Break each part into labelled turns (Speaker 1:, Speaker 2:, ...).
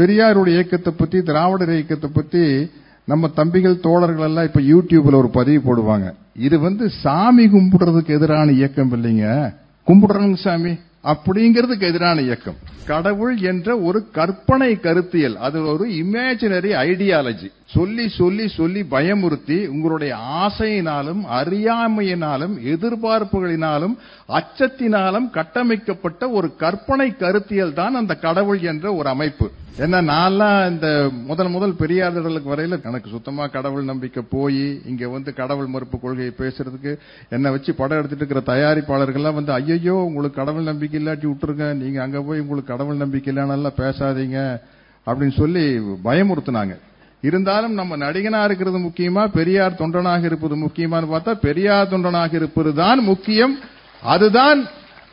Speaker 1: பெரியாருடைய இயக்கத்தை பத்தி திராவிடர் இயக்கத்தை பத்தி நம்ம தம்பிகள் தோழர்கள் எல்லாம் இப்ப யூடியூப்ல ஒரு பதிவு போடுவாங்க. இது வந்து சாமி கும்பிடுறதுக்கு எதிரான இயக்கம் இல்லைங்க. கும்பிடுறாங்க சாமி. அப்படிங்கிறதுக்கு எதிரான இயக்கம். கடவுள் என்ற ஒரு கற்பனை கருத்தியல் அது ஒரு இமேஜினரி ஐடியாலஜி சொல்லி சொல்லி சொல்லி பயமுறுத்தி உங்களுடைய ஆசையினாலும் அறியாமையினாலும் எதிர்பார்ப்புகளினாலும் அச்சத்தினாலும் கட்டமைக்கப்பட்ட ஒரு கற்பனை கருத்தியல் தான் அந்த கடவுள் என்ற ஒரு அமைப்பு. என்ன நான்லாம் இந்த முதல் முதல் பெரியார் வரையில எனக்கு சுத்தமா கடவுள் நம்பிக்கை போய் இங்க வந்து கடவுள் மறுப்பு கொள்கையை பேசுறதுக்கு என்னை வச்சு படம் எடுத்துட்டு இருக்கிற தயாரிப்பாளர்கள்லாம் வந்து ஐயோ உங்களுக்கு கடவுள் நம்பிக்கை இல்லாட்டி விட்டுருங்க. நீங்க அங்க போய் உங்களுக்கு கடவுள் நம்பிக்கை இல்லைன்னா பேசாதீங்க. அப்படின்னு சொல்லி பயமுறுத்தினாங்க. இருந்தாலும் நம்ம நடிகனா இருக்கிறது முக்கியமா பெரியார் தொண்டனாக இருப்பது முக்கியமான்னு பார்த்தா பெரியார் தொண்டனாக இருப்பது தான் முக்கியம். அதுதான்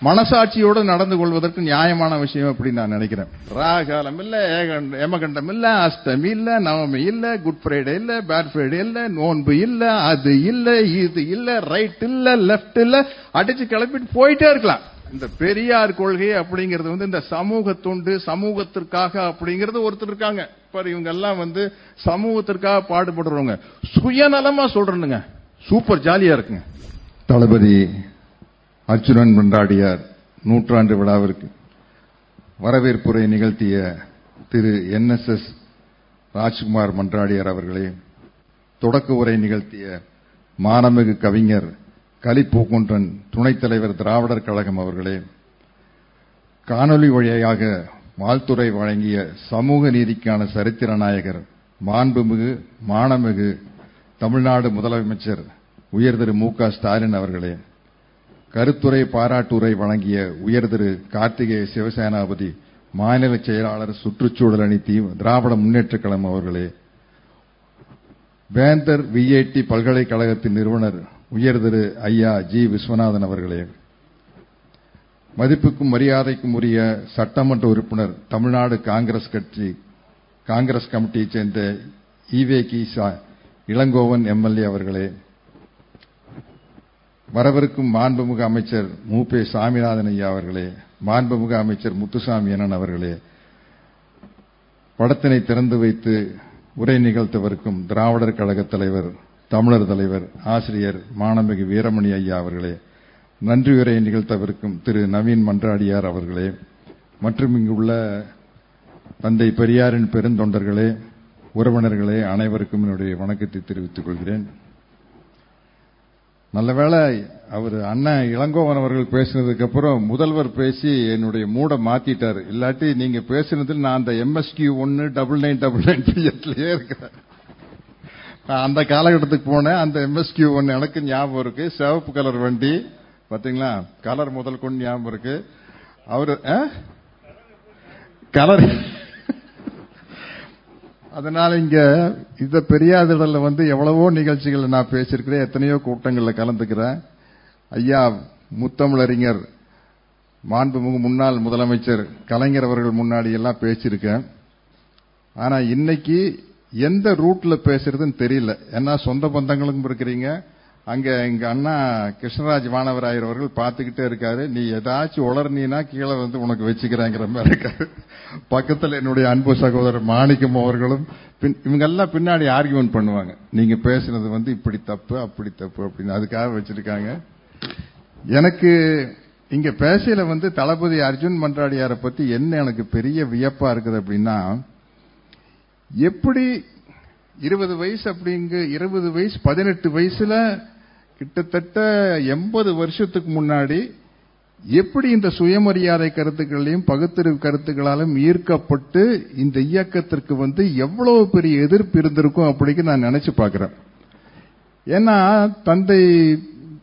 Speaker 1: மனசாட்சியோடு நடந்து கொள்வதற்கு நியாயமான விஷயம் அப்படின்னு நான் நினைக்கிறேன். ராகாலம் இல்ல ஏமகண்டம் இல்ல அஷ்டமி இல்ல நவமி இல்ல குட் ஃப்ரைடே இல்ல பேட் ஃப்ரைடே இல்ல நோன்பு இல்ல அது இல்ல இது இல்ல ரைட் இல்ல லெப்ட் இல்ல அடிச்சு கிளப்பிட்டு போயிட்டே இருக்கலாம். இந்த பெரியார் கொள்கை அப்படிங்கிறது வந்து இந்த சமூக தொண்டு சமூகத்திற்காக அப்படிங்கிறது ஒருத்தர் இருக்காங்க. பாரு இவங்க எல்லாம் வந்து சமூகத்திற்காக பாடுபடுறவங்க. சுயநலமா சொல்றனுங்க. சூப்பர் ஜாலியா இருக்குங்க. தளபதி அர்ஜுனன் மன்றாடியார் நூற்றாண்டு விழாவிற்கு வரவேற்புரை நிகழ்த்திய திரு N S S Rajkumar Mandradiar அவர்களே தொடக்க உரை நிகழ்த்திய மானமிகு கவிஞர் கலிப்பூக்குன்றன் துணைத் தலைவர் திராவிடர் கழகம் அவர்களே காணொலி வழியாக வாழ்த்துரை வழங்கிய சமூக நீதிக்கான சரித்திர நாயகர் மாண்புமிகு மானமிகு தமிழ்நாடு முதலமைச்சர் உயர் திரு மு க ஸ்டாலின் அவர்களே கருத்துரை பாராட்டுரை வழங்கிய உயர் திரு கார்த்திகேய சிவசேனாபதி மாநில செயலாளர் சுற்றுச்சூழல் அணி திராவிட முன்னேற்றக் கழகம் அவர்களே வேந்தர் விஐடி பல்கலைக்கழகத்தின் நிறுவனர் உயர் திரு ஐயா ஜி விஸ்வநாதன் அவர்களே. மதிப்புக்கும் மரியாதைக்கும் உரிய சட்டமன்ற உறுப்பினர் தமிழ்நாடு காங்கிரஸ் கட்சி காங்கிரஸ் கமிட்டியைச் சேர்ந்த ஈவே கீசா இளங்கோவன் எம்எல்ஏ அவர்களே. வரவிருக்கும் மாண்புமிகு அமைச்சர் மு பே சாமிநாதன் ஐயா அவர்களே மாண்புமிகு அமைச்சர் முத்துசாமி அண்ணன் அவர்களே. படத்தினை திறந்து வைத்து உரை நிகழ்த்தவிருக்கும் திராவிடர் கழக தலைவர் தமிழர் தலைவர் ஆசிரியர் மாணமிகு வீரமணி ஐயா அவர்களே நன்றி உரை நிகழ்த்தவிருக்கும் திரு நவீன் மன்றாடியார் அவர்களே மற்றும் இங்குள்ள தந்தை பெரியாரின் பெருந்தொண்டர்களே உறவினர்களே அனைவருக்கும் என்னுடைய வணக்கத்தை தெரிவித்துக் கொள்கிறேன். நல்லவேளை அவர் அண்ணன் இளங்கோவன் அவர்கள் பேசினதுக்கு அப்புறம் முதல்வர் பேசி என்னுடைய மூட மாத்திட்டார். இல்லாட்டி நீங்க பேசினதில் நான் அந்த எம்எஸ்கியூ ஒன்னு டபுள் நைன் டபுள் நைன் பிஎஸ்லயே இருக்கிறேன். நான் அந்த காலகட்டத்துக்கு போனேன். அந்த எம்எஸ்கியூ ஒன்று எனக்கு ஞாபகம் இருக்கு. சிவப்பு கலர் வண்டி. பாத்தீங்களா? கலர் முதல் கொண்டு ஞாபகம் இருக்கு. அவரு கலர். அதனால இங்க இந்த பெரியாதிடல வந்து எவ்வளவோ நிகழ்ச்சிகள் நான் பேசியிருக்கிறேன். எத்தனையோ கூட்டங்கள்ல கலந்துக்கிறேன். ஐயா முத்தமிழறிஞர் மாண்புமிகு முன்னாள் முதலமைச்சர் கலைஞர் அவர்கள் முன்னாடி எல்லாம் பேசியிருக்கேன். ஆனா இன்னைக்கு எந்த ரூட்ல பேசுறதுன்னு தெரியல. ஏன்னா சொந்த பந்தங்களுக்கும் இருக்கிறீங்க? அங்க எங்க அண்ணா கிருஷ்ணராஜ் வானவராயர் அவர்கள் பார்த்துக்கிட்டே இருக்காரு. நீ ஏதாச்சும் உளர்னா கீழே வந்து உனக்கு வச்சுக்கிறாங்கிற மாதிரி இருக்காரு. பக்கத்துல என்னுடைய அன்பு சகோதரர் மாணிக்கம் அவர்களும் பின்- இவங்க எல்லாம் பின்னாடி ஆர்கியூமெண்ட் பண்ணுவாங்க. நீங்க பேசுனது வந்து இப்படி தப்பு அப்படி தப்பு அப்படின்னு. அதுக்காக வச்சிருக்காங்க. எனக்கு இங்க பேசையில வந்து தளபதி அர்ஜுன் மன்றாடியாரை பத்தி என்ன எனக்கு பெரிய வியப்பா இருக்குது அப்படின்னா எப்படி இருபது வயசு அப்படிங்க இருபது வயசு பதினெட்டு வயசுல கிட்டத்தட்ட எண்பது வருஷத்துக்கு முன்னாடி எப்படி இந்த சுயமரியாதை கருத்துக்களையும் பகுத்தறிவு கருத்துக்களாலும் ஈர்க்கப்பட்டு இந்த இயக்கத்திற்கு வந்து எவ்வளவு பெரிய எதிர்ப்பு இருந்திருக்கும் அப்படிங்க நான் நினைச்சு பார்க்கிறேன். ஏன்னா தந்தை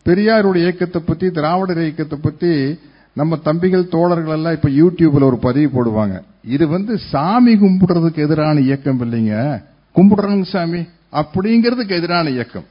Speaker 1: பெரியாருடைய இயக்கத்தை பத்தி திராவிடர் இயக்கத்தை பத்தி நம்ம தம்பிகள் தோழர்கள் எல்லாம் இப்ப யூடியூப்ல ஒரு பதிவு போடுவாங்க. இது வந்து சாமி கும்பிடுறதுக்கு எதிரான இயக்கம் இல்லைங்க. கும்பிடுறாங்க சாமி. அப்படிங்கிறதுக்கு எதிரான இயக்கம்.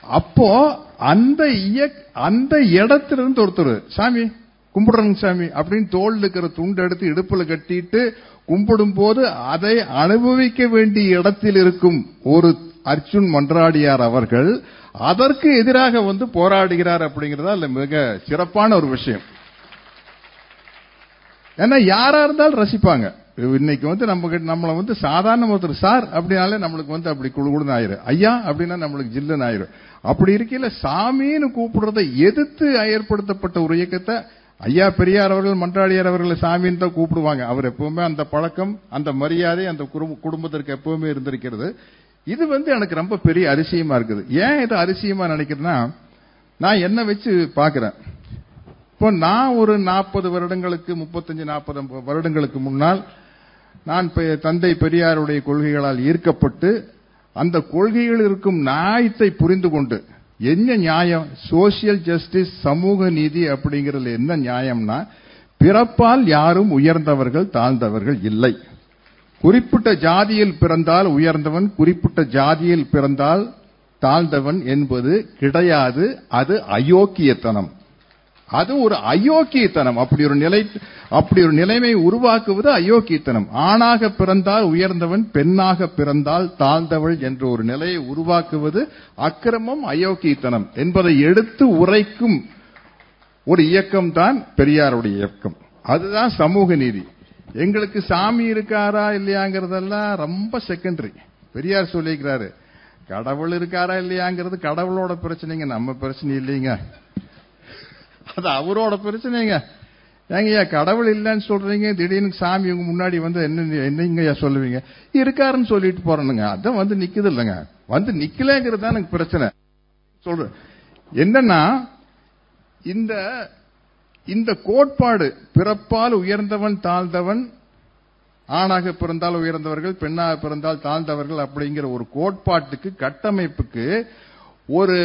Speaker 1: அப்போ அந்த இயக் அந்த இடத்துல இருந்து ஒருத்தர் சாமி கும்பிடுறங்க சாமி அப்படின்னு தோல் இருக்கிற துண்டு எடுத்து இடுப்புல கட்டிட்டு கும்பிடும் போது அதை அனுபவிக்க வேண்டிய இடத்தில் இருக்கும் ஒரு அர்ஜுன் மன்றாடியார் அவர்கள் அதற்கு எதிராக வந்து போராடுகிறார் அப்படிங்கிறதா இல்ல மிக சிறப்பான ஒரு விஷயம். ஏன்னா யாரா இருந்தாலும் ரசிப்பாங்க. இன்னைக்கு வந்து நம்ம கிட்ட- நம்மள வந்து சாதாரண ஒருத்தர் சார் அப்படின்னாலே நம்மளுக்கு வந்து அப்படி குழு குழுன்னு ஆயிரும். ஐயா அப்படின்னா நம்மளுக்கு ஜில்லுன்னு ஆயிரும். அப்படி இருக்கையில சாமின்னு கூப்பிடுறதை எதிர்த்து ஏற்படுத்தப்பட்ட ஒரு இயக்கத்தை ஐயா பெரியார் அவர்கள் மன்றாடியார் அவர்களை சாமின்னு தான் கூப்பிடுவாங்க. அவர் எப்பவுமே அந்த பழக்கம் அந்த மரியாதை அந்த குடும்பத்திற்கு எப்பவுமே இருந்திருக்கிறது. இது வந்து எனக்கு ரொம்ப பெரிய அரிசியமா இருக்குது. ஏன் இது அரிசியமா நினைக்கிறேன்னா நான் என்ன வச்சு பாக்குறேன் இப்போ நான் ஒரு நாற்பது வருடங்களுக்கு முப்பத்தஞ்சு நாற்பது வருடங்களுக்கு முன்னால் நான் பெ- தந்தை பெரியாருடைய கொள்கைகளால் ஈர்க்கப்பட்டு அந்த கொள்கையில் இருக்கும் நியாயத்தை புரிந்து கொண்டு என்ன நியாயம்? சோசியல் ஜஸ்டிஸ் சமூக நீதி அப்படிங்கறதுல என்ன நியாயம்னா பிறப்பால் யாரும் உயர்ந்தவர்கள் தாழ்ந்தவர்கள் இல்லை. குறிப்பிட்ட ஜாதியில் பிறந்தால் உயர்ந்தவன் குறிப்பிட்ட ஜாதியில் பிறந்தால் தாழ்ந்தவன் என்பது கிடையாது. அது அயோக்கியத்தனம். அது ஒரு அயோக்கியத்தனம். அப்படி ஒரு நிலை அப்படி ஒரு நிலைமை உருவாக்குவது அயோக்கியத்தனம். ஆணாக பிறந்தால் உயர்ந்தவன் பெண்ணாக பிறந்தால் தாழ்ந்தவள் என்ற ஒரு நிலையை உருவாக்குவது அக்கிரமம் அயோக்கியத்தனம் என்பதை எடுத்து உரைக்கும் ஒரு இயக்கம் தான் பெரியாருடைய இயக்கம். அதுதான் சமூக நீதி. எங்களுக்கு சாமி இருக்காரா இல்லையாங்கிறதெல்லாம் ரொம்ப செகண்டரி பெரியார் சொல்லிக்கிறாரு கடவுள் இருக்காரா இல்லையாங்கிறது கடவுளோட பிரச்சனைங்க நம்ம பிரச்சனை இல்லைங்க. அது அவரோட பிரச்சனைங்க. ஏங்கய்யா கடவுள் இல்லைன்னு சொல்றீங்க திடீர்னு சாமி உங்க முன்னாடி வந்து என்ன என்னங்கய்யா சொல்லுவீங்க? இருக்காருன்னு சொல்லிட்டு போறேனுங்க. அதான் வந்து நிக்குது இல்லைங்க. வந்து நிக்கலங்கிறது தான் எனக்கு பிரச்சனை. சொல்றேன். என்னன்னா இந்த இந்த கோட்பாடு பிறப்பால் உயர்ந்தவன் தாழ்ந்தவன் ஆணாக பிறந்தால் உயர்ந்தவர்கள் பெண்ணாக பிறந்தால் தாழ்ந்தவர்கள் அப்படிங்கிற ஒரு கோட்பாட்டுக்கு கட்டமைப்புக்கு ஒரு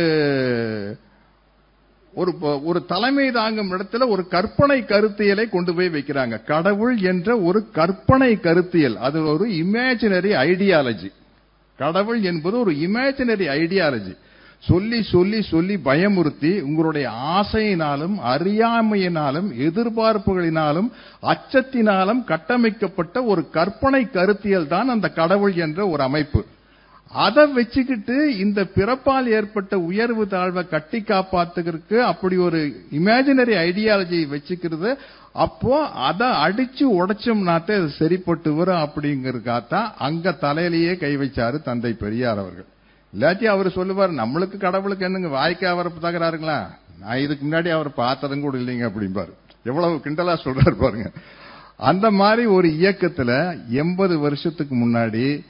Speaker 1: ஒரு ஒரு தலைமை தாங்கும் இடத்துல ஒரு கற்பனை கருத்தியலை கொண்டு போய் வைக்கிறாங்க. கடவுள் என்ற ஒரு கற்பனை கருத்தியல். அது ஒரு இமேஜினரி ஐடியாலஜி கடவுள் என்பது ஒரு இமேஜினரி ஐடியாலஜி சொல்லி சொல்லி சொல்லி பயமுறுத்தி உங்களுடைய ஆசையினாலும் அறியாமையினாலும் எதிர்பார்ப்புகளினாலும் அச்சத்தினாலும் கட்டமைக்கப்பட்ட ஒரு கற்பனை கருத்தியல் தான் அந்த கடவுள் என்ற ஒரு அமைப்பு. அதை வச்சுக்கிட்டு இந்த பிறப்பால் ஏற்பட்ட உயர்வு தாழ்வை கட்டி காப்பாத்துக்கிறதுக்கு அப்படி ஒரு இமேஜினரி ஐடியாலஜி வச்சுக்கிறது. அப்போ அதை அடிச்சு உடைச்சோம்னாத்தே அது சரிப்பட்டு வரும் அப்படிங்கிறதுக்காகத்தான் அங்க தலையிலேயே கை வச்சாரு தந்தை பெரியார் அவர்கள். இல்லாட்டி அவர் சொல்லுவார் நம்மளுக்கு கடவுளுக்கு என்னங்க வாய்க்கு அவரை தகராறுங்களா? நான் இதுக்கு முன்னாடி அவர் பார்த்ததும் கூட இல்லைங்க அப்படிம்பாரு. எவ்வளவு கிண்டலா சொல்றாரு பாருங்க. அந்த மாதிரி ஒரு இயக்கத்துல எண்பது வருஷத்துக்கு முன்னாடி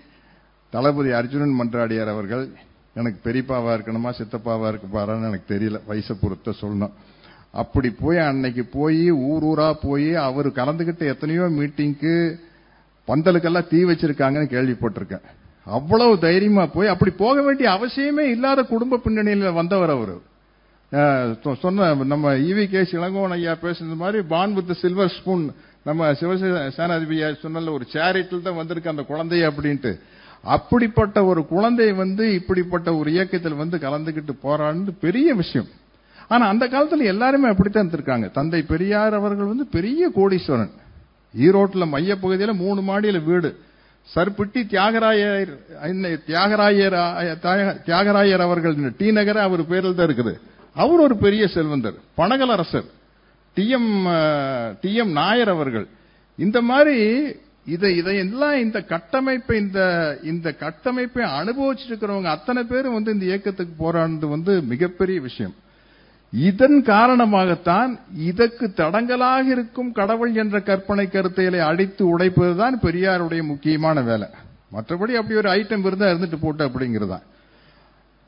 Speaker 1: தளபதி அர்ஜுனன் மன்றாடியார் அவர்கள் எனக்கு பெரியப்பாவா இருக்கணுமா சித்தப்பாவா இருக்க எனக்கு தெரியல வயசை பொறுத்த சொல்லணும். அப்படி போய் அன்னைக்கு போய் ஊர் ஊரா போய் அவர் கலந்துகிட்ட எத்தனையோ மீட்டிங்க்கு பந்தலுக்கெல்லாம் தீ வச்சிருக்காங்கன்னு கேள்விப்பட்டிருக்கேன். அவ்வளவு தைரியமா போய் அப்படி போக வேண்டிய அவசியமே இல்லாத குடும்ப பின்னணியில வந்தவர் அவர். சொன்ன நம்ம இவி கே இளங்கோவன் ஐயா பேசுனது மாதிரி பான் வித் சில்வர் ஸ்பூன். நம்ம சிவசேனாதிபதி சொன்னல ஒரு சேரிட்டில் தான் வந்திருக்கு அந்த குழந்தை அப்படின்ட்டு. அப்படிப்பட்ட ஒரு குழந்தை வந்து இப்படிப்பட்ட ஒரு இயக்கத்தில் வந்து கலந்துகிட்டு போறான்னு பெரிய விஷயம். ஆனா அந்த காலத்துல எல்லாருமே அப்படித்தான் இருந்திருக்காங்க. தந்தை பெரியார் அவர்கள் வந்து பெரிய கோடீஸ்வரன். ஈரோட்டில் மையப்பகுதியில் மூணு மாடியில வீடு. சர்பிட்டி தியாகராயர் தியாகராயர் தியாகராயர் அவர்கள் டி நகர அவர் பேரில் தான் இருக்குது. அவர் ஒரு பெரிய செல்வந்தர் Panagalarasar T M T M Nair அவர்கள். இந்த மாதிரி இதை இதையெல்லாம் இந்த கட்டமைப்பை இந்த இந்த கட்டமைப்பை அனுபவிச்சிருக்கிறவங்க அத்தனை பேரும் வந்து இந்த இயக்கத்துக்கு போராடுறது வந்து மிகப்பெரிய விஷயம். இதன் காரணமாகத்தான் இதற்கு தடங்கலாக இருக்கும் கடவுள் என்ற கற்பனை கருத்தைகளை அடித்து உடைப்பதுதான் பெரியாருடைய முக்கியமான வேலை. மற்றபடி அப்படி ஒரு ஐட்டம் இருந்தா இருந்துட்டு போட்டு அப்படிங்கறதான்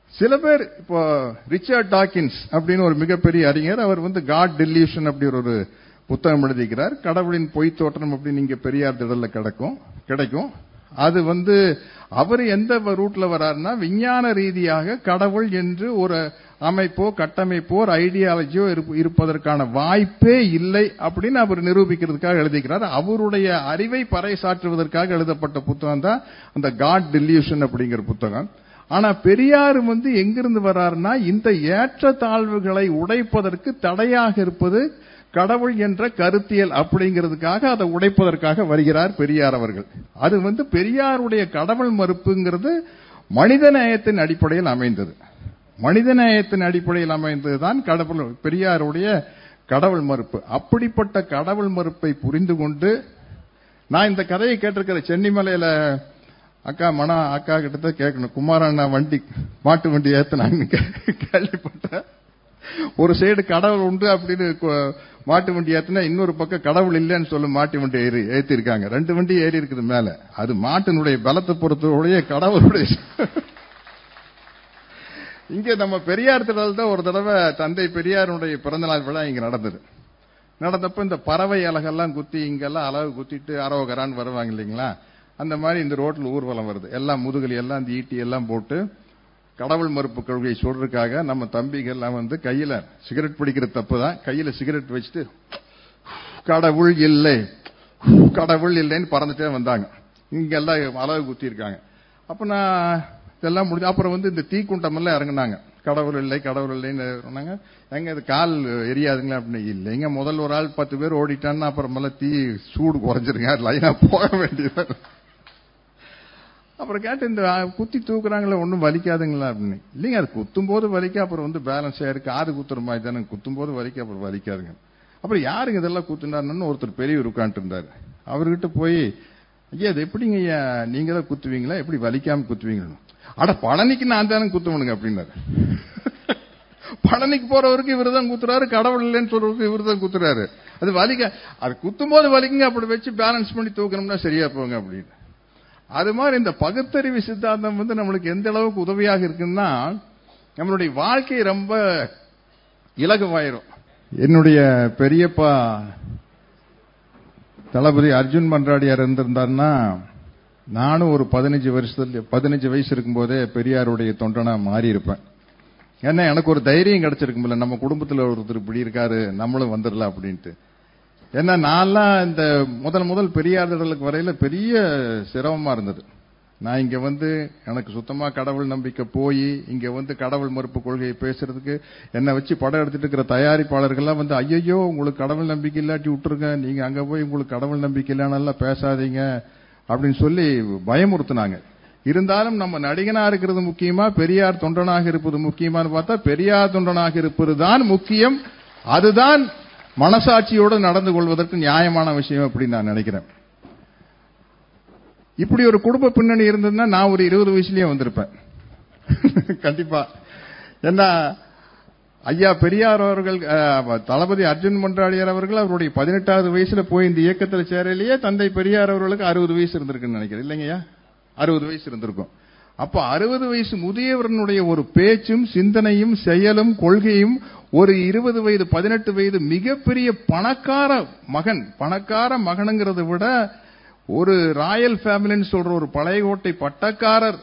Speaker 1: சில பேர் இப்போ ரிச்சர்ட் டாக்கின்ஸ் அப்படின்னு ஒரு மிகப்பெரிய அறிஞர் அவர் வந்து காட் டெல்யூஷன் அப்படி ஒரு புத்தகம் எழுதிக்கிறார். கடவுளின் பொய் தோற்றம் அப்படின்னு இங்க பெரியார் திடல்ல கிடைக்கும் கிடைக்கும். அது வந்து அவர் எந்த ரூட்ல வராருன்னா விஞ்ஞான ரீதியாக கடவுள் என்று ஒரு அமைப்போ கட்டமைப்போ ஒரு ஐடியாலஜியோ இருப்பதற்கான வாய்ப்பே இல்லை அப்படின்னு அவர் நிரூபிக்கிறதுக்காக எழுதிக்கிறார். அவருடைய அறிவை பறைசாற்றுவதற்காக எழுதப்பட்ட புத்தகம் தான் அந்த காட் டெல்யூஷன் அப்படிங்கிற புத்தகம். ஆனா பெரியார் வந்து எங்கிருந்து வர்றாருன்னா இந்த ஏற்ற தாழ்வுகளை உடைப்பதற்கு தடையாக இருப்பது கடவுள் என்ற கருத்தியல் அப்படிங்கிறதுக்காக அதை உடைப்பதற்காக வருகிறார் பெரியார் அவர்கள். அது வந்து பெரியாருடைய கடவுள் மறுப்புங்கிறது மனித நேயத்தின் அடிப்படையில் அமைந்தது. மனிதநேயத்தின் அடிப்படையில் அமைந்ததுதான் கடவுள் பெரியாருடைய கடவுள் மறுப்பு. அப்படிப்பட்ட கடவுள் மறுப்பை புரிந்து கொண்டு நான் இந்த கதையை கேட்டிருக்கிற சென்னிமலையில அக்கா மனா அக்கா கிட்ட கேட்கணும். குமாரண்ணா வண்டி மாட்டு வண்டி ஏத்தினாங்க கேள்விப்பட்டேன். ஒரு சைடு கடவுள் உண்டு அப்படின்னு மாட்டு வண்டி ஏத்தினா இன்னொரு பக்கம் கடவுள் இல்லைன்னு சொல்லி மாட்டு வண்டி ஏறி ஏத்திருக்காங்க. ரெண்டு வண்டி ஏறி இருக்குது மேல. அது மாட்டினுடைய பலத்தை பொறுத்தவுடைய கடவுளுடைய இங்க நம்ம பெரியார் திடல் தான் ஒரு தடவை தந்தை பெரியாருடைய பிறந்தநாள் விழா இங்க நடந்தது. நடந்தப்ப இந்த பறவை அலகெல்லாம் குத்தி இங்கெல்லாம் அலகு குத்திட்டு அரோகரான்னு வருவாங்க இல்லைங்களா? அந்த மாதிரி இந்த ரோட்டில் ஊர்வலம் வருது. எல்லாம் முதுகலி எல்லாம் இந்த ஈட்டி எல்லாம் போட்டு கடவுள் மறுப்பு கொள்கையை சொல்றதுக்காக நம்ம தம்பிகள்லாம் வந்து கையில சிகரெட் பிடிக்கிற தப்பு தான். கையில சிகரெட் வச்சுட்டு கடவுள் இல்லை கடவுள் இல்லைன்னு பறந்துட்டே வந்தாங்க. இங்கெல்லாம் அலகு குத்தி இருக்காங்க அப்ப நான் இதெல்லாம் முடிஞ்சு அப்புறம் வந்து இந்த தீக்குண்டம் எல்லாம் இறங்குனாங்க. கடவுள் இல்லை கடவுள் இல்லைன்னு சொன்னாங்க. எங்க இது கால் எரியாதுங்களா அப்படின்னு இல்லைங்க முதல் ஒரு ஆள் பத்து பேர் ஓடிட்டான்னா அப்புறமெல்லாம் தீ சூடு குறைஞ்சிருங்க லைனா போக வேண்டியது. அப்புறம் கேட்டு இந்த குத்தி தூக்குறாங்களே ஒன்றும் வலிக்காதுங்களா அப்படின்னு. இல்லைங்க அது குத்தும் போது வலிக்க அப்புறம் வந்து பேலன்ஸ் ஆயிருக்கு காது குத்துற மாதிரி தானே குத்தும் போது வலிக்க அப்புறம் வலிக்காதுங்க. அப்புறம் யாருங்க இதெல்லாம் குத்துனாருன்னு ஒருத்தர் பெரியவர் உட்காந்துட்டு இருந்தாரு அவர்கிட்ட போய் ஐயா இது எப்படிங்க ஐயா நீங்க தான் குத்துவீங்களா? எப்படி வலிக்காம குத்துவீங்கன்னு? அட பழனிக்கு நான் தானே குத்துவனுங்க அப்படின்னாரு. பழனிக்கு போறவருக்கு இவர் தான் குத்துறாரு கடவுள் இல்லைன்னு சொல்றவருக்கு இவர் தான் குத்துறாரு. அது வலிக்க அது குத்தும் போது வலிக்குங்க அப்படி வச்சு பேலன்ஸ் பண்ணி தூக்கணும்னா சரியா போங்க அப்படின்னு. அது மாதிரி இந்த பகுத்தறிவு சித்தாந்தம் வந்து நம்மளுக்கு எந்த அளவுக்கு உதவியாக இருக்குன்னா நம்மளுடைய வாழ்க்கை ரொம்ப இலகுவாயிரும். என்னுடைய பெரியப்பா தளபதி அர்ஜுன் மன்றாடியார் இருந்திருந்தாருன்னா நானும் ஒரு பதினஞ்சு வருஷத்துல பதினஞ்சு வயசு இருக்கும்போதே பெரியாருடைய தொண்டனா மாறி இருப்பேன் ஏன்னா எனக்கு ஒரு தைரியம் கிடைச்சிருக்கும்ல நம்ம குடும்பத்தில் ஒருத்தர் இப்படி இருக்காரு நம்மளும் வந்துடலாம் அப்படின்ட்டு. ஏன்னா நான்லாம் இந்த முதல் முதல் பெரியார் திடலுக்கு வரையில பெரிய சிரமமா இருந்தது. நான் இங்க வந்து எனக்கு சுத்தமா கடவுள் நம்பிக்கை போய் இங்க வந்து கடவுள் மறுப்பு கொள்கையை பேசுறதுக்கு என்னை வச்சு படம் எடுத்துட்டு இருக்கிற தயாரிப்பாளர்கள்லாம் வந்து ஐயோ உங்களுக்கு கடவுள் நம்பிக்கை இல்லாட்டி விட்டுருங்க நீங்க அங்க போய் உங்களுக்கு கடவுள் நம்பிக்கை இல்லைன்னா பேசாதீங்க அப்படின்னு சொல்லி பயமுறுத்தினாங்க. இருந்தாலும் நம்ம நடிகனா இருக்கிறது முக்கியமா பெரியார் தொண்டனாக இருப்பது முக்கியமான்னு பார்த்தா பெரியார் தொண்டனாக இருப்பது தான் முக்கியம். அதுதான் மனசாட்சியோடு நடந்து கொள்வதற்கு நியாயமான விஷயம் அப்படின்னு நான் நினைக்கிறேன். இப்படி ஒரு குடும்ப பின்னணி இருந்ததுன்னா நான் ஒரு இருபது வயசுலயே வந்திருப்பேன். கண்டிப்பா. ஏன்னா ஐயா பெரியார் அவர்கள் தளபதி அர்ஜுன் மன்றாடியார் அவர்கள் அவருடைய பதினெட்டாவது வயசுல போய் இந்த இயக்கத்தில் சேரலையே தந்தை பெரியார் அவர்களுக்கு அறுபது வயசு இருந்திருக்குன்னு நினைக்கிறேன். இல்லைங்கய்யா அறுபது வயசு இருந்திருக்கும். அப்போ அறுபது வயசு முதியவரனுடைய ஒரு பேச்சும் சிந்தனையும் செயலும் கொள்கையும் ஒரு இருபது வயது பதினெட்டு வயது மிகப்பெரிய பணக்கார மகன் பணக்கார மகனுங்கிறத விட ஒரு ராயல் ஃபேமிலின்னு சொல்ற ஒரு பழையகோட்டை பட்டக்காரர்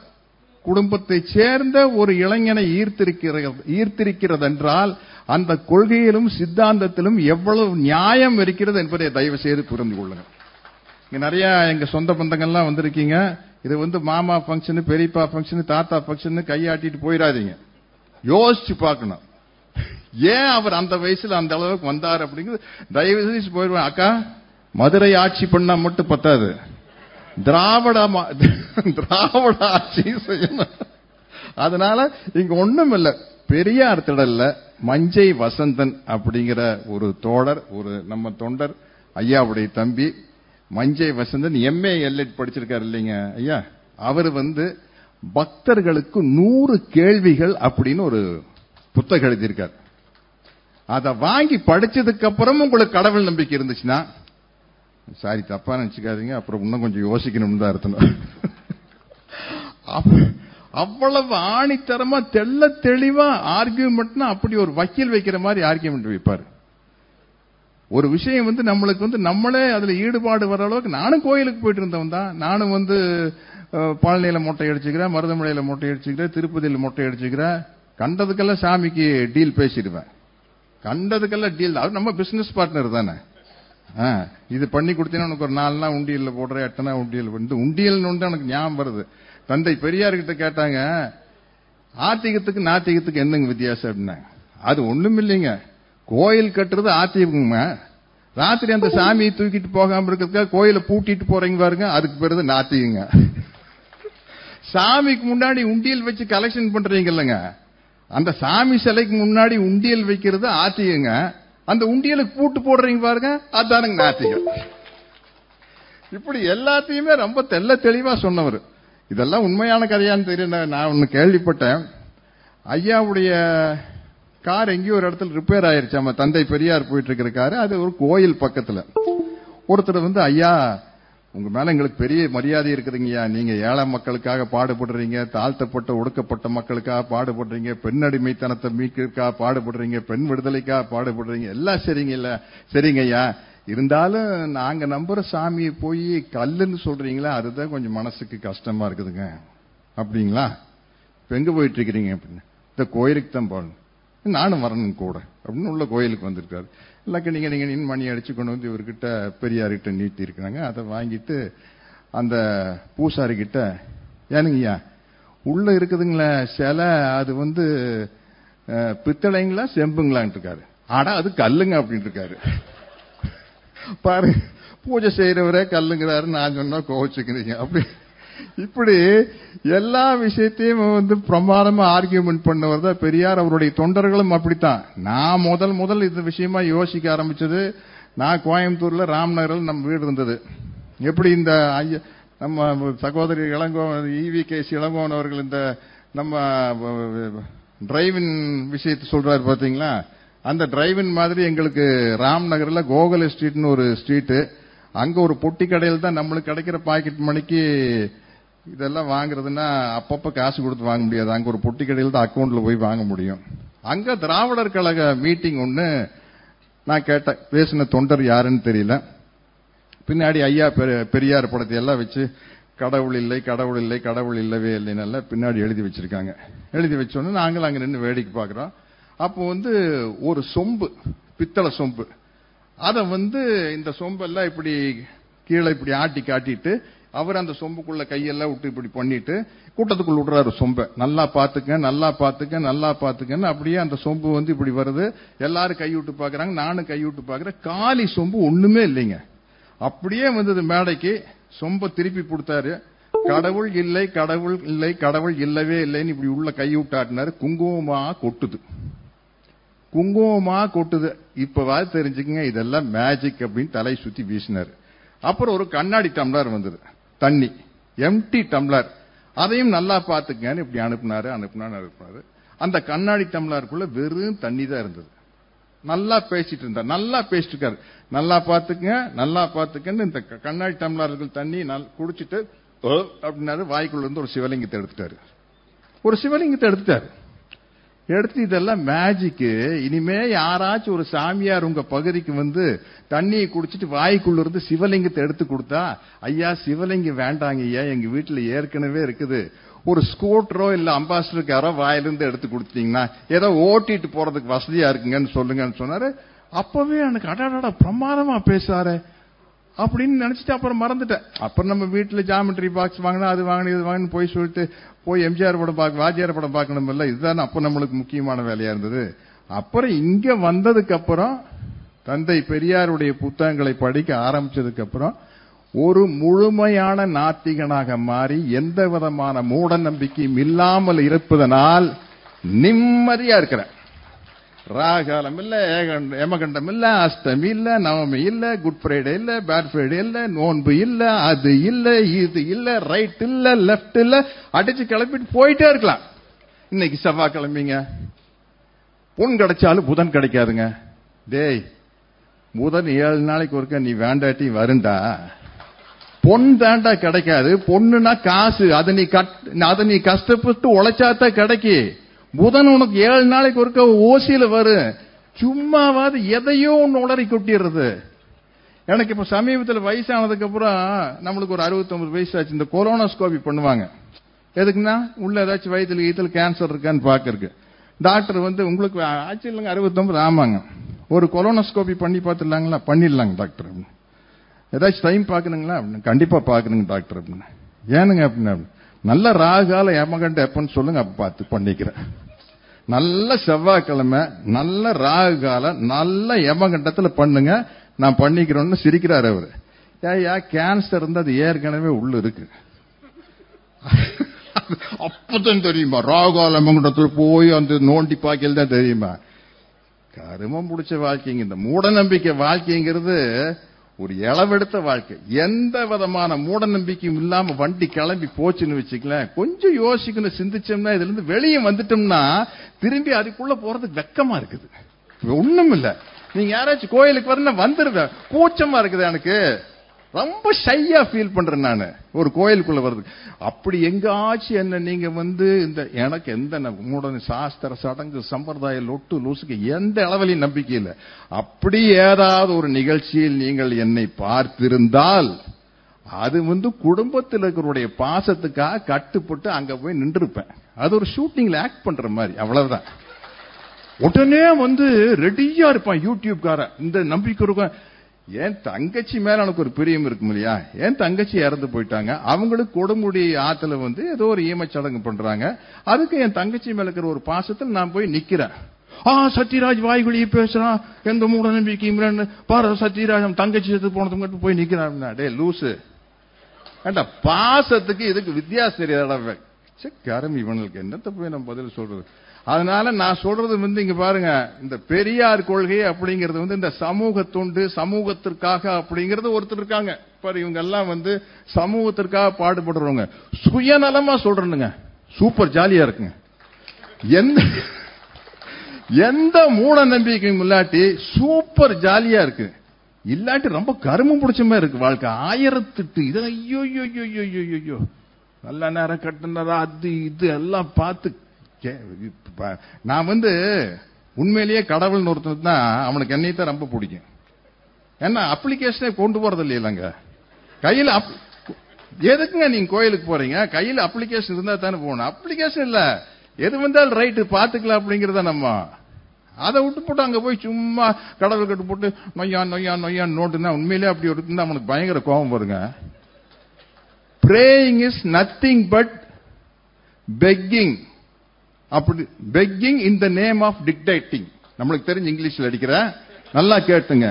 Speaker 1: குடும்பத்தை சேர்ந்த ஒரு இளைஞனை ஈர்த்திருக்கிறது ஈர்த்திருக்கிறது என்றால் அந்த கொள்கையிலும் சித்தாந்தத்திலும் எவ்வளவு நியாயம் இருக்கிறது என்பதை தயவு செய்து புரிந்து கொள்ளுங்க இங்க நிறைய எங்க சொந்த பந்தங்கள்லாம் வந்திருக்கீங்க. இது வந்து மாமா ஃபங்க்ஷனு பெரியப்பா ஃபங்க்ஷனு தாத்தா ஃபங்க்ஷனு கையாட்டிட்டு போயிடாதீங்க. யோசிச்சு பார்க்கணும். ஏன் அவர் அந்த வயசுல அந்த அளவுக்கு வந்தார் அப்படிங்கிறது? தயவு செய்து போயிடுவேன். அக்கா மதுரை ஆட்சி பண்ணா மட்டும் பத்தாது. திராவிட திராவிட ஆட்சி செய்யணும். அதனால இங்க ஒண்ணும் இல்லை. பெரியார் திடல்ல மஞ்சை வசந்தன் அப்படிங்கிற ஒரு தோழர் ஒரு நம்ம தொண்டர் ஐயாவுடைய தம்பி மஞ்சை வசந்தன் எம்ஏ எல்எட் படிச்சிருக்காரு இல்லைங்க ஐயா? அவர் வந்து பக்தர்களுக்கு நூறு கேள்விகள் அப்படின்னு ஒரு புத்தகம் எழுதியிருக்கார். அதை வாங்கி படிச்சதுக்கு அப்புறம் உங்களுக்கு கடவுள் நம்பிக்கை இருந்துச்சுன்னா சாரி தப்பா நினைச்சுக்காதீங்க. அப்புறம் இன்னும் கொஞ்சம் யோசிக்கணும்னு தான் அர்த்தம். அவ்வளவு ஆணித்தரமா தெள்ள தெளிவா ஆர்கியூமெண்ட்னா அப்படி ஒரு வக்கீல் வைக்கிற மாதிரி ஆர்கியூமெண்ட் வைப்பாரு. ஒரு விஷயம் வந்து நம்மளுக்கு வந்து நம்மளே அதுல ஈடுபாடு வர அளவுக்கு நானும் கோயிலுக்கு போயிட்டு இருந்தவன் தான். நானும் வந்து பழனியில மொட்டை அடிச்சுக்கிறேன் மருதமலையில மொட்டை அடிச்சுக்கிறேன் திருப்பதியில மொட்டை அடிச்சுக்கிறேன். கண்டதுக்கெல்லாம் சாமிக்கு டீல் பேசிடுவேன். கண்டதுக்கெல்லாம் டீல் அது நம்ம பிசினஸ் பார்ட்னர் தானே. ஆ, இது பண்ணி கொடுத்தீங்கன்னா உனக்கு ஒரு நாலு நாள் உண்டியல்ல போடுறேன் எட்டனா உண்டியல் வந்து உண்டியல் எனக்கு ஞாபகம் வருது. தந்தை பெரியார்கிட்ட கேட்டாங்க ஆத்திகத்துக்கு நாத்திகத்துக்கு என்னங்க வித்தியாசம் அப்படின்னாங்க அது ஒண்ணும் இல்லைங்க. கோயில் கட்டுறது ஆத்திகங்க ராத்திரி அந்த சாமியை தூக்கிட்டு போகாம இருக்கிறதுக்காக கோயிலை பூட்டிட்டு போறீங்க பாருங்க அதுக்கு பிறகு நாத்திகங்க. சாமிக்கு முன்னாடி உண்டியல் வச்சு கலெக்ஷன் பண்றீங்க இல்லைங்க அந்த சாமி சிலைக்கு முன்னாடி உண்டியல் வைக்கிறது ஆத்திகங்க. அந்த உண்டியலுக்கு பூட்டு போடுறீங்க பாருங்க அதானுங்க நாத்திகம். இப்படி எல்லாத்தையுமே ரொம்ப தெள்ள தெளிவா சொன்னவர். இதெல்லாம் உண்மையான கதையான்னு தெரியல. நான் ஒன்று கேள்விப்பட்டேன். ஐயாவுடைய கார் எங்கேயோ ஒரு இடத்துல ரிப்பேர் ஆயிருச்சு. நம்ம தந்தை பெரியார் போயிட்டு இருக்கிற காரு. அது ஒரு கோயில் பக்கத்துல. ஒருத்தர் வந்து ஐயா உங்க மேல எங்களுக்கு பெரிய மரியாதை இருக்குதுங்கய்யா. நீங்க ஏழை மக்களுக்காக பாடுபடுறீங்க. தாழ்த்தப்பட்ட ஒடுக்கப்பட்ட மக்களுக்காக பாடுபடுறீங்க. பெண் அடிமைத்தனத்தை மீட்கிறதுக்காக பாடுபடுறீங்க. பெண் விடுதலைக்காக பாடுபடுறீங்க. எல்லாம் சரிங்க இல்ல? சரிங்க ஐயா இருந்தாலும் நாங்க நம்புற சாமியை போய் கல்லுன்னு சொல்றீங்களா? அதுதான் கொஞ்சம் மனசுக்கு கஷ்டமா இருக்குதுங்க. அப்படிங்களா? இப்ப எங்க போயிட்டு இருக்கிறீங்க அப்படின்னு? இந்த கோயிலுக்கு தான் போகணும். நானும் வரணும் கூட. அப்படின்னு உள்ள கோயிலுக்கு வந்திருக்காரு. இல்லக்க நீங்க நீங்க நின் மணி அடிச்சு கொண்டு வந்து இவர்கிட்ட பெரியார்கிட்ட நீட்டி இருக்கிறாங்க. அதை வாங்கிட்டு அந்த பூசாரி கிட்ட ஏனுங்கய்யா உள்ள இருக்குதுங்களே சிலை அது வந்து பித்தளைங்களா செம்புங்களான்ட்டு இருக்காரு. ஆனா அது கல்லுங்க அப்படின்னு இருக்காரு. பாரு பூஜை செய்யறவரே கல்லுங்கிறாரு நான் சொன்னா கோவச்சுக்கிறீங்க. அப்படி இப்படி எல்லா விஷயத்தையும் வந்து பிரமாதமா ஆர்கியூமெண்ட் பண்ணவர் தான் பெரியார். அவருடைய தொண்டர்களும் அப்படித்தான். நான் முதல் முதல் இந்த விஷயமா யோசிக்க ஆரம்பிச்சது நான் கோயம்புத்தூர்ல ராம்நகரில் நம்ம வீடு இருந்தது. எப்படி இந்த ஐயா நம்ம சகோதரி இளங்கோ இவி கேசி இளங்கோவன் அவர்கள் இந்த நம்ம டிரைவின் விஷயத்தை சொல்றாரு பாத்தீங்களா அந்த டிரைவின் மாதிரி எங்களுக்கு ராம் நகர்ல கோகுல ஸ்ட்ரீட்னு ஒரு ஸ்ட்ரீட்டு அங்க ஒரு பொட்டி கடையில் தான் நம்மளுக்கு கிடைக்கிற பாக்கெட் மணிக்கு இதெல்லாம் வாங்குறதுன்னா அப்பப்ப காசு கொடுத்து வாங்க முடியாது. அங்க ஒரு பொட்டி கடையில் தான் அக்கௌண்ட்ல போய் வாங்க முடியும். அங்க திராவிடர் கழக மீட்டிங் ஒன்னு நான் கேட்டேன். பேசின தொண்டர் யாருன்னு தெரியல. பின்னாடி ஐயா பெரியார் படத்தை எல்லாம் வச்சு கடவுள் இல்லை கடவுள் இல்லை கடவுள் இல்லவே இல்லைன்னு பின்னாடி எழுதி வச்சிருக்காங்க. எழுதி வச்சோன்னு நாங்களும் அங்க நின்று வேடிக்கை பாக்குறோம் அப்போ வந்து ஒரு சொம்பு பித்தளை சொம்பு. அதை வந்து இந்த சொம்பெல்லாம் இப்படி கீழே இப்படி ஆட்டி காட்டிட்டு அவர் அந்த சொம்புக்குள்ள கையெல்லாம் விட்டு இப்படி பண்ணிட்டு கூட்டத்துக்குள்ள விடுறாரு சொம்பை. நல்லா பாத்துக்க நல்லா பாத்துக்க நல்லா பாத்துக்கன்னு அப்படியே அந்த சொம்பு வந்து இப்படி வருது. எல்லாரும் கை விட்டு பாக்குறாங்க நானும் கை விட்டு பாக்குறேன் காலி சொம்பு ஒண்ணுமே இல்லைங்க. அப்படியே வந்தது மேடைக்கு சொம்ப திருப்பி கொடுத்தாரு. கடவுள் இல்லை கடவுள் இல்லை கடவுள் இல்லவே இல்லைன்னு இப்படி உள்ள கை விட்டாட்டினாரு குங்குமமா கொட்டுது. குங்குமமா கொட்டுது. இப்பவாது தெரிஞ்சுக்கங்க இதெல்லாம் மேஜிக் அப்படின்னு தலை சுத்தி வீசினாரு. அப்புறம் ஒரு கண்ணாடி டம்ளர் வந்தது. தண்ணி. Empty tumbler. அதையும் நல்லா பாத்துக்கங்கன்னு இப்படி அனுப்புனாரு அனுப்புனாரு அனுப்புனாரு. அந்த கண்ணாடி டம்ளருக்குள்ள வெறும் தண்ணி தான் இருந்தது. நல்லா பேசிட்டு இருந்தார். நல்லா பேசிட்டு இருக்காரு. நல்லா பாத்துக்கங்க நல்லா பாத்துக்கன்னு இந்த க- கண்ணாடி டம்ளர்கள் தண்ணி குடிச்சிட்டு அப்படின்னாரு. வாய்க்குள்ள இருந்து ஒரு சிவலிங்கத்தை எடுத்துட்டாரு. ஒரு சிவலிங்கத்தை எடுத்துட்டாரு. எடுத்து இதெல்லாம் மேஜிக்கு இனிமே யாராச்சும் ஒரு சாமியார் உங்க பகுதிக்கு வந்து தண்ணியை குடிச்சிட்டு வாய்க்குள்ள இருந்து சிவலிங்கத்தை எடுத்து கொடுத்தா ஐயா சிவலிங்கம் வேண்டாங்க ஐயா எங்க வீட்டுல ஏற்கனவே இருக்குது. ஒரு ஸ்கூட்டரோ இல்ல அம்பாசிடர் வாயிலிருந்து எடுத்து கொடுத்தீங்கன்னா ஏதோ ஓட்டிட்டு போறதுக்கு வசதியா இருக்குங்கன்னு சொல்லுங்கன்னு சொன்னாரு. அப்பவே எனக்கு அடாடா பிரமாதமா பேசுறாரு. அப்படின்னு நினைச்சிட்டு அப்புறம் மறந்துட்டேன். அப்புறம் நம்ம வீட்டுல ஜாமெட்ரி பாக்ஸ் வாங்கினா அது வாங்கினு இது வாங்கினு போய் சொல்லிட்டு போய் எம்ஜிஆர் படம் பார்க்க வாஜியார் படம் பார்க்கணும் இல்ல இதுதான் அப்ப நம்மளுக்கு முக்கியமான வேலையா இருந்தது. அப்புறம் இங்க வந்ததுக்கு அப்புறம் தந்தை பெரியாருடைய புத்தகங்களை படிக்க ஆரம்பிச்சதுக்கு அப்புறம் ஒரு முழுமையான நாத்திகனாக மாறி எந்த விதமான மூட நம்பிக்கையும் இல்லாமல் இருப்பதனால் நிம்மதியா இருக்கிறேன். ராகாலம் இல்ல ஏகண்ட- யமகண்டம் இல்ல அஷ்டமி இல்ல நவமி இல்ல குட் ஃப்ரைடே இல்ல பேட் ஃப்ரைடே இல்ல நோன்பு இல்ல அது இல்ல இது இல்ல ரைட் இல்ல லெப்ட் இல்ல அடிச்சு கிளப்பிட்டு போயிட்டே இருக்கலாம். இன்னைக்கு செவ்வாய் கிளம்பிங்க பொன் கிடைச்சாலும் புதன் கிடைக்காதுங்க. டேய் புதன் ஏழு நாளைக்கு ஒருக்க நீ வேண்டாட்டி வருண்டா. பொன் தாண்டா கிடைக்காது பொண்ணுனா காசு அதை நீ கட் அதை நீ கஷ்டப்பட்டு உழைச்சாதான் கிடைக்கு. புதன் உனக்கு ஏழு நாளைக்கு ஒருக்க ஓசியில வரும் சும்மாவாது எதையோ ஒன்று உளறி கொட்டிடுறது. எனக்கு இப்ப சமீபத்தில் வயசானதுக்கு அப்புறம் நம்மளுக்கு ஒரு 69 வயசு ஆச்சு. இந்த கொரோனாஸ்கோபி பண்ணுவாங்க. எதுக்குன்னா உள்ள ஏதாச்சும் வயதில் ஈத்துல கேன்சர் இருக்கான்னு பாக்குறதுக்கு டாக்டர் வந்து உங்களுக்கு ஆச்சு இல்லைங்க 69 ஆமாங்க. ஒரு கொரோனாஸ்கோபி பண்ணி பார்த்துடலாங்களா? பண்ணிடலாங்க டாக்டர். ஏதாச்சும் டைம் பார்க்கணுங்களா? அப்படின்னு கண்டிப்பா பார்க்கணுங்க டாக்டர். அப்படின்னு ஏனுங்க? அப்படின்னு நல்ல ராகால ஏமகண்ட எப்பன்னு சொல்லுங்க அப்ப பார்த்து பண்ணிக்கிறேன். நல்ல செவ்வாய்க்கிழமை நல்ல ராகு காலம் நல்ல யமகண்டத்துல பண்ணுங்க. நான் பண்ணிக்கிறோம்னு சிரிக்கிறாரு அவரு. ஏயா கேன்சர் இருந்தா அது ஏற்கனவே உள்ள இருக்கு. அப்பதான் தெரியுமா ராகுகால யமகண்டத்துல போய் அந்த நோண்டி பாக்கியல் தான் தெரியுமா? கருமம் பிடிச்ச வாழ்க்கைங்க. இந்த மூட நம்பிக்கை வாழ்க்கைங்கிறது ஒரு இளவெடுத்த வாழ்க்கை. எந்த விதமான மூட நம்பிக்கையும் இல்லாம வண்டி கிளம்பி போச்சுன்னு வச்சுக்கலாம் கொஞ்சம் யோசிக்கணும் சிந்திச்சோம்னா இதுல இருந்து வெளியே வந்துட்டோம்னா திரும்பி அதுக்குள்ள போறதுக்கு வெக்கமா இருக்குது. ஒண்ணும் இல்ல நீங்க யாராச்சும் கோயிலுக்கு வரணும் வந்துருவேன் கூச்சமா இருக்குது எனக்கு. ரொம்ப ஷையா ஃபீல் பண்றேன் நானு. ஒரு கோயிலுக்குள்ள வர்றதுக்கு அப்படி எங்காச்சும் என்ன நீங்க வந்து இந்த எனக்கு எந்த ந- மூட சாஸ்திர சடங்கு சம்பிரதாய லொட்டு லூசுக்கு எந்த அளவிலையும் நம்பிக்கை இல்லை. அப்படி ஏதாவது ஒரு நிகழ்ச்சியில் நீங்கள் என்னை பார்த்திருந்தால் அது வந்து குடும்பத்தில் இருக்கிறவருடைய பாசத்துக்காக கட்டுப்பட்டு அங்க போய் நின்றுருப்பேன். அது ஒரு ஷூட்டிங்ல ஆக்ட் பண்ற மாதிரி அவ்வளவுதான். உடனே வந்து ரெடியா இருப்பான் யூடியூப்காரன் இந்த நம்பிக்கை இருக்கும் என் தங்கச்சி மேல எனக்கு ஒரு பிரியம் இருக்கும் இல்லையா? என் தங்கச்சி இறந்து போயிட்டாங்க? அவங்களுக்கு கொடுமுடி ஆத்துல வந்து ஏதோ ஒரு ஈமச்சடங்கு பண்றாங்க. அதுக்கு என் தங்கச்சி மேல இருக்கிற ஒரு பாசத்தில் நான் போய் நிக்கிறேன். ஆ சத்யராஜ் வாய்குழியை பேசுறான் எந்த மூட நம்பிக்கையும் பாரு சத்யராஜ் தங்கச்சி செத்து போனதுக்கு போய் நிக்கிறான் டே லூசு. ஏண்டா பாசத்துக்கு இதுக்கு வித்தியாசம் தெரியாத சே இவனுக்கு என்னத்தை போய் நம்ம பதில் சொல்றது? அதனால நான் சொல்றது வந்து இங்க பாருங்க இந்த பெரியார் கொள்கை அப்படிங்கிறது வந்து இந்த சமூக தொண்டு சமூகத்திற்காக அப்படிங்கிறது ஒருத்தர் இருக்காங்க. பாரு இவங்க எல்லாம் வந்து சமூகத்திற்காக பாடுபடுறவங்க. சுயநலமா சொல்றேனுங்க. சூப்பர் ஜாலியா இருக்குங்க. எந்த எந்த மூட நம்பிக்கையும் இல்லாட்டி சூப்பர் ஜாலியா இருக்கு. இல்லாட்டி ரொம்ப கருமம் பிடிச்ச மாதிரி இருக்கு வாழ்க்கை. ஆயிரத்தெட்டு இது ஐயோ ஐயோ ஐயோ ஐயோ ஐயோ, நல்ல நேரம் கட்டுனதா அது இது எல்லாம் பார்த்து நான் வந்து உண்மையிலேயே கடவுள்னு ஒருத்தன் தான் அவனுக்கு என்னையை தான் ரொம்ப பிடிக்கும். ஏன்னா அப்ளிகேஷனே கொண்டு போறது இல்லைங்க கையில் அப்- எதுக்குங்க நீங்க கோயிலுக்கு போறீங்க? கையில் அப்ளிகேஷன் இருந்தா தானே போகணும். அப்ளிகேஷன் இல்ல. எது வந்தாலும் ரைட்டு பாத்துக்கலாம் அப்படிங்கறத நம்ம. அதை விட்டு போட்டு அங்க போய் சும்மா கடவுள் கட்டு போட்டு நொய்யா நொய்யா நொய்யான்னு நோட்டுனா உண்மையிலே அப்படி இருக்குன்னு அவனுக்கு பயங்கர கோபம் வருங்க. Praying is nothing but begging அப்படி begging in the name of dictating நம்மளுக்கு தெரிஞ்சு இங்கிலீஷ்ல அடிக்கிற? நல்லா கேட்டுங்க.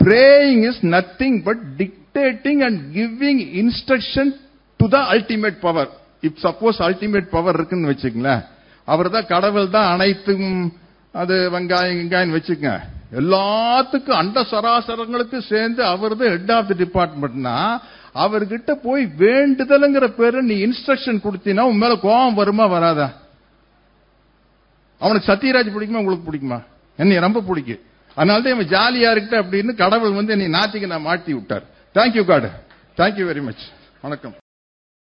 Speaker 1: Praying is nothing but dictating and giving instruction to the ultimate power if suppose ultimate power இருக்குன்னு வச்சுக்கங்களேன். அவர் தான் கடவுள் தான் அனைத்தும் அது வெங்காயம் வெங்காயம் வச்சுக்கங்க. எல்லாத்துக்கும் அண்ட சராசரங்களுக்கு சேர்ந்து அவர் தான் ஹெட் ஆஃப் தி டிபார்ட்மெண்ட்னா அவர்கிட்ட போய் வேண்டுதல்ங்கிற பேரு நீ இன்ஸ்ட்ரக்ஷன் கொடுத்தீங்கன்னா உன் மேல கோபம் வருமா வராதா? அவனுக்கு சத்யராஜ் பிடிக்குமா உங்களுக்கு பிடிக்குமா? என்னை ரொம்ப பிடிக்கும் அதனால தான் இவன் ஜாலியா இருக்கிட்ட அப்படின்னு கடவுள் வந்து என்னை நாத்திக்கு நான் மாட்டி விட்டார். தேங்க்யூ காடு தேங்க்யூ வெரி மச் வணக்கம்.